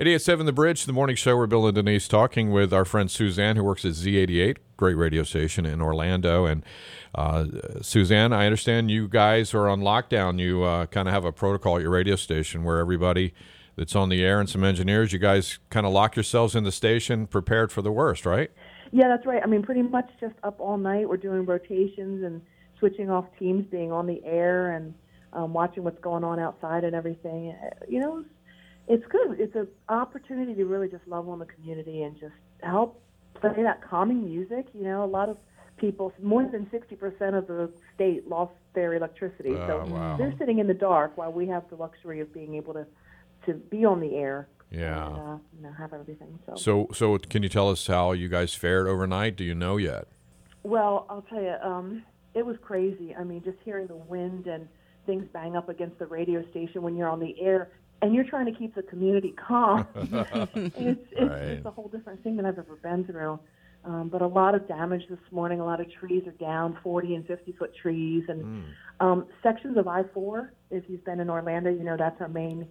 88.7 The Bridge, the morning show We're Bill and Denise talking with our friend Suzanne, who works at Z88, great radio station in Orlando. And uh, Suzanne, I understand you guys are on lockdown. You uh, kind of have a protocol at your radio station where everybody that's on the air and some engineers, you guys kind of lock yourselves in the station prepared for the worst, right? Yeah, that's right. I mean, pretty much just up all night. We're doing rotations and switching off teams, being on the air and um, watching what's going on outside and everything. You know, it's good. It's an opportunity to really just love on the community and just help play that calming music. You know, a lot of people, more than 60% of the state lost their electricity. Oh, so wow. they're sitting in the dark while we have the luxury of being able to, to be on the air Yeah. and uh, you know, have everything. So. So, so can you tell us how you guys fared overnight? Do you know yet? Well, I'll tell you, um, it was crazy. I mean, just hearing the wind and things bang up against the radio station when you're on the air and you're trying to keep the community calm. it's it's, Right. it's a whole different thing than I've ever been through. Um, but a lot of damage this morning. A lot of trees are down, 40 and 50 foot trees, and um, sections of I-4. If you've been in Orlando, you know that's our main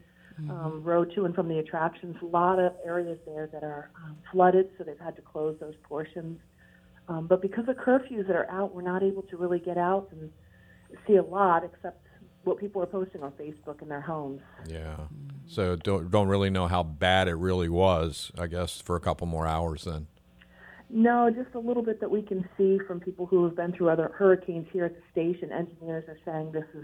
um, road to and from the attractions. A lot of areas there that are um, flooded, so they've had to close those portions. Um, but because of curfews that are out, we're not able to really get out and see a lot, except what people are posting on Facebook in their homes. Yeah. So don't don't really know how bad it really was. I guess for a couple more hours then. No, just a little bit that we can see from people who have been through other hurricanes here at the station. Engineers are saying this is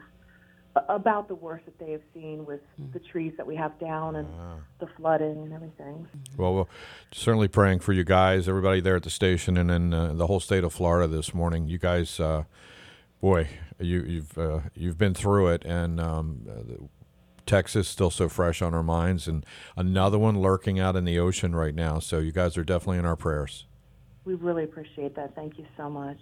about the worst that they have seen with the trees that we have down and the flooding and everything. Well, we're certainly praying for you guys, everybody there at the station, and in uh, the whole state of Florida this morning. You guys, uh, boy, you, you've uh, you've been through it, and um, uh, Texas still so fresh on our minds, and another one lurking out in the ocean right now. So you guys are definitely in our prayers. We really appreciate that. Thank you so much.